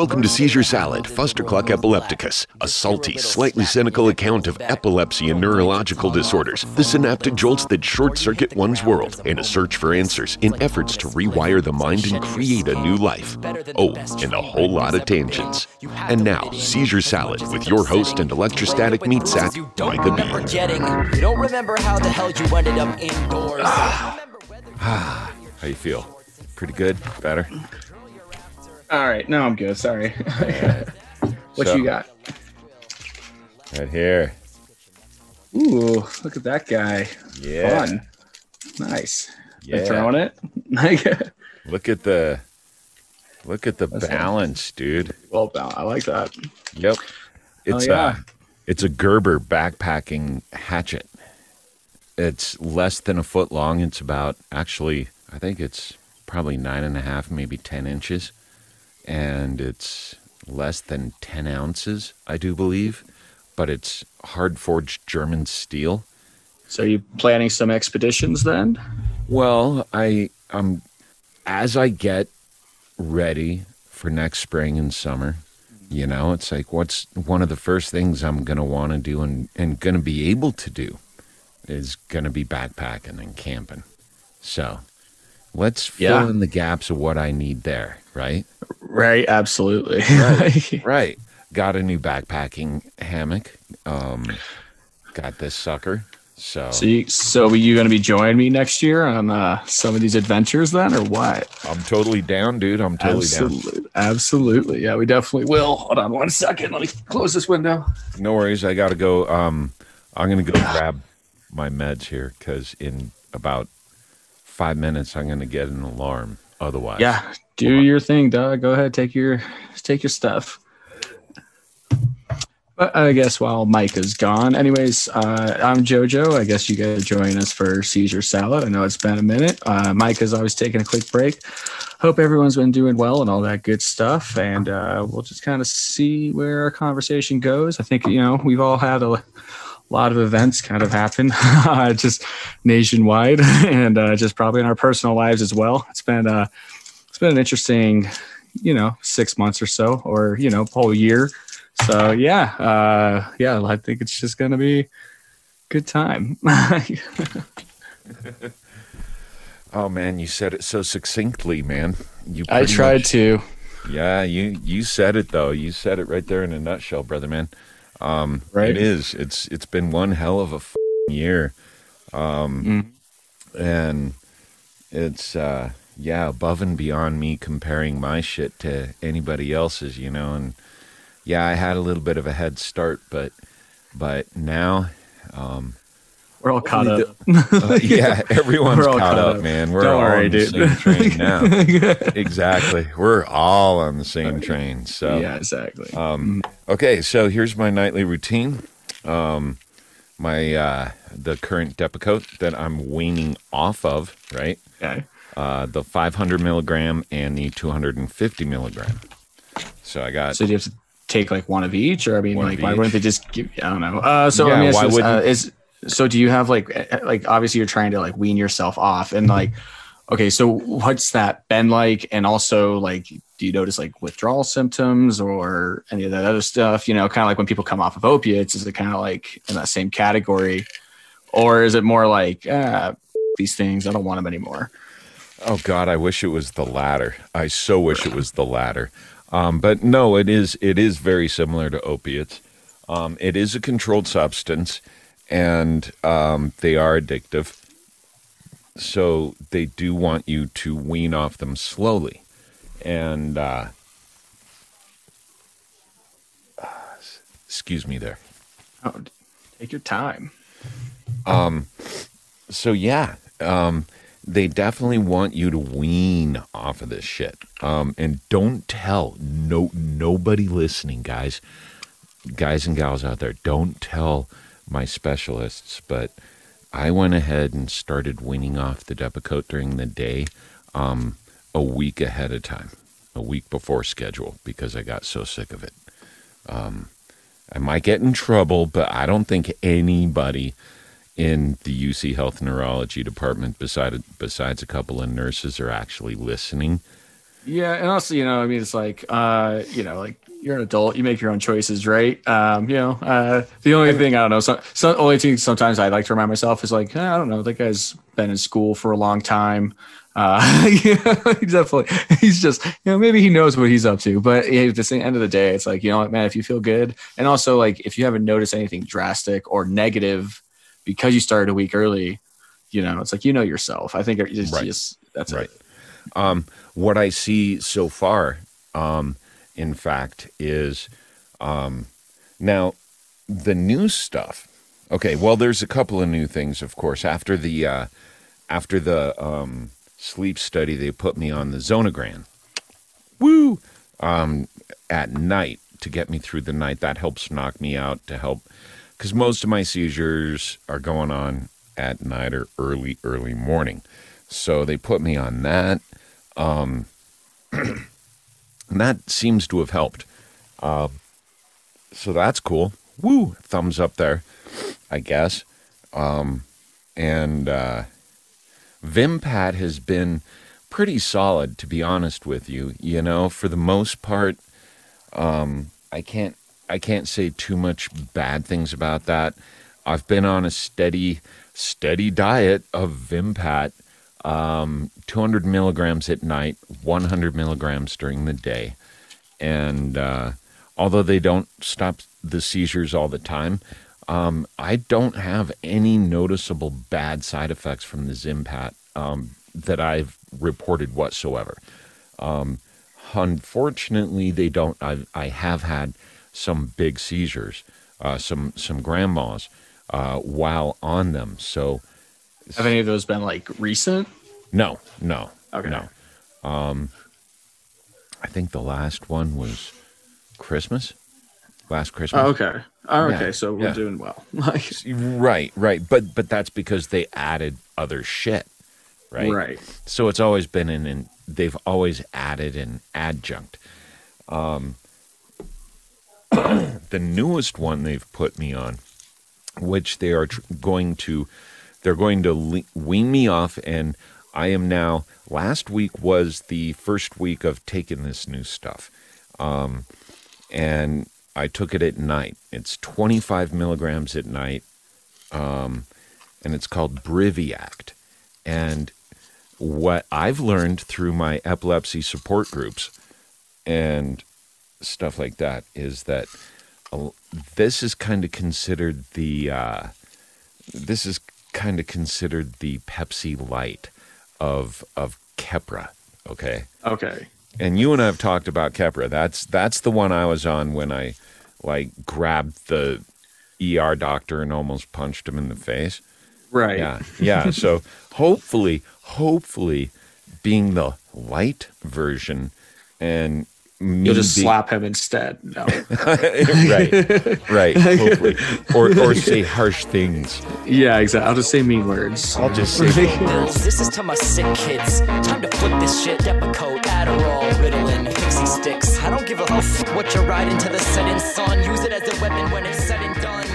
Welcome to Seizure Salad, Fustercluck epilepticus, a salty, slightly cynical account of epilepsy and neurological disorders, the synaptic jolts that short circuit one's world, and a search for answers in efforts to rewire the mind and create a new life. Oh, and a whole lot of tangents. And now, Seizure Salad with your host and electrostatic meat sack, Micah Bean. You don't remember how the hell you ended up indoors. Ah. Ah, how you feel? Pretty good? Better? All right, no, I'm good. Sorry. what So- you got? Right here. Ooh, look at that guy. Yeah. Fun. Nice. Yeah. They're throwing it. Like, Look at the look at the That's nice. balance, dude. well done. I like that. Yep. It's yeah. uh it's a Gerber backpacking hatchet. It's less than a foot long. It's about actually I think it's probably nine and a half, maybe ten inches. And it's less than ten ounces, I do believe. But it's hard forged German steel. So you planning some expeditions then? Well, I um as I get ready for next spring and summer, you know, it's like what's one of the first things I'm gonna want to do and and gonna be able to do is gonna be backpacking and camping. So let's fill Yeah. in the gaps of what I need there, right? Right. Absolutely. Right. Right. Got a new backpacking hammock. Um, got this sucker. So, so, you, so are you going to be joining me next year on uh, some of these adventures then, or what? I'm totally down, dude. I'm totally down. absolutely, absolutely. Yeah, we definitely will. Hold on one second. Let me close this window. No worries. I got to go. Um, I'm going to go grab my meds here because in about five minutes, I'm going to get an alarm. Otherwise, Yeah, do your thing, Doug. Go ahead, take your take your stuff. But I guess while Mike is gone, anyways, uh, I'm JoJo. I guess you guys are joining us for Seizure Salad. I know it's been a minute. Uh, Mike has always taken a quick break. Hope everyone's been doing well and all that good stuff. And uh, we'll just kind of see where our conversation goes. I think you know we've all had a lot of events kind of happen uh, just nationwide and uh, just probably in our personal lives as well. It's been uh, it's been an interesting, you know, six months or so, or you know, whole year. So yeah, uh, yeah, I think it's just gonna be good time. Oh man, you said it so succinctly, man. You. I tried much- to. Yeah, you you said it though. You said it right there in a nutshell, brother man. Um, Right. It is. It's it's been one hell of a year, um, and it's uh, yeah above and beyond me comparing my shit to anybody else's, you know. And yeah, I had a little bit of a head start, but but now, We're all caught up. uh, yeah, everyone's We're all caught, caught up, up. man. We're Don't all worry, on the dude. same train now. exactly, we're all on the same train. So yeah, exactly. um, okay, so here's my nightly routine. Um, my uh, the current Depakote that I'm weaning off of, right? okay. Uh, the 500 milligram and the 250 milligram. So I got So do you have to take like one of each, or I mean, One like, why each. wouldn't they just give? I don't know. Uh, so Yeah, let me ask why you this, uh, is so do you have like uh, like obviously you're trying to like wean yourself off and like okay so what's that been like and also like do you notice like withdrawal symptoms or any of that other stuff you know kind of like when people come off of opiates is it kind of like in that same category or is it more like ah, these things i don't want them anymore Oh God, I wish it was the latter. I so wish it was the latter. Um, but no, it is. It is very similar to opiates. Um, it is a controlled substance, and um, they are addictive. So they do want you to wean off them slowly, and uh, excuse me there. oh, take your time Um, so yeah, um, they definitely want you to wean off of this shit. Um, and don't tell no nobody listening, guys, guys and gals out there. Don't tell my specialists, but I went ahead and started weaning off the Depakote during the day, um, a week ahead of time, a week before schedule, because I got so sick of it. Um, I might get in trouble, but I don't think anybody in the UC Health Neurology Department, besides besides a couple of nurses, are actually listening. Yeah, and also, you know, I mean, it's like, uh, you know, like you're an adult, you make your own choices, right? Um, you know, uh, the only thing I don't know, so, so only thing sometimes I like to remind myself is like, eh, I don't know, that guy's been in school for a long time. Uh, you know, he definitely, he's just, you know, maybe he knows what he's up to, but at the end of the day, it's like, you know what, man, if you feel good, and also like if you haven't noticed anything drastic or negative because you started a week early, you know, it's like you know yourself. I think it's Right. just that's Right. it. Um, what I see so far, um, in fact, is um, now the new stuff. Okay, well, there's a couple of new things, of course. After the uh, after the um, sleep study, they put me on the Zonegran. Woo! Um, at night to get me through the night. That helps knock me out to help because most of my seizures are going on at night or early, early morning. So they put me on that. Um, and that seems to have helped. Um, so that's cool. Woo! Thumbs up there, I guess. Um, and uh, Vimpat has been pretty solid, to be honest with you. You know, for the most part, um, I can't I can't say too much bad things about that. I've been on a steady steady diet of Vimpat, um, 200 milligrams at night, 100 milligrams during the day, and uh, although they don't stop the seizures all the time, um, I don't have any noticeable bad side effects from the Vimpat um, that I've reported whatsoever. Um, unfortunately, they don't. I, I have had some big seizures, uh, some some grand mals uh, while on them. So Have any of those been like recent? no, no, Okay. no. Um, I think the last one was Christmas. Last Christmas. Oh, okay. Oh, Yeah, okay. So we're yeah. doing well. Like, Right, right. But but that's because they added other shit. Right. right. So it's always been an, an they've always added an adjunct. Um, the newest one they've put me on, which they are tr- going to, they're going to le- wean me off, and I am now. Last week was the first week of taking this new stuff, um, and I took it at night. It's 25 milligrams at night, um, and it's called Briviact. And what I've learned through my epilepsy support groups and stuff like that is that this is kind of considered the uh, this is kind of considered the Pepsi Light of of Keppra. Okay, Okay. and you and I have talked about Keppra. That's that's the one I was on when I like grabbed the ER doctor and almost punched him in the face. Right. Yeah, yeah. So hopefully, hopefully, being the light version and You'll just being- slap him instead. No. right, right. Hopefully, or or say harsh things. yeah, exactly. I'll just say mean words. I'll just say Bills. This is to my sick kids. Time to flip this shit. Depakote, Adderall, Ritalin, Pixie sticks. I don't give a f- what you're riding to the setting sun. Use it as a weapon when it's said and done.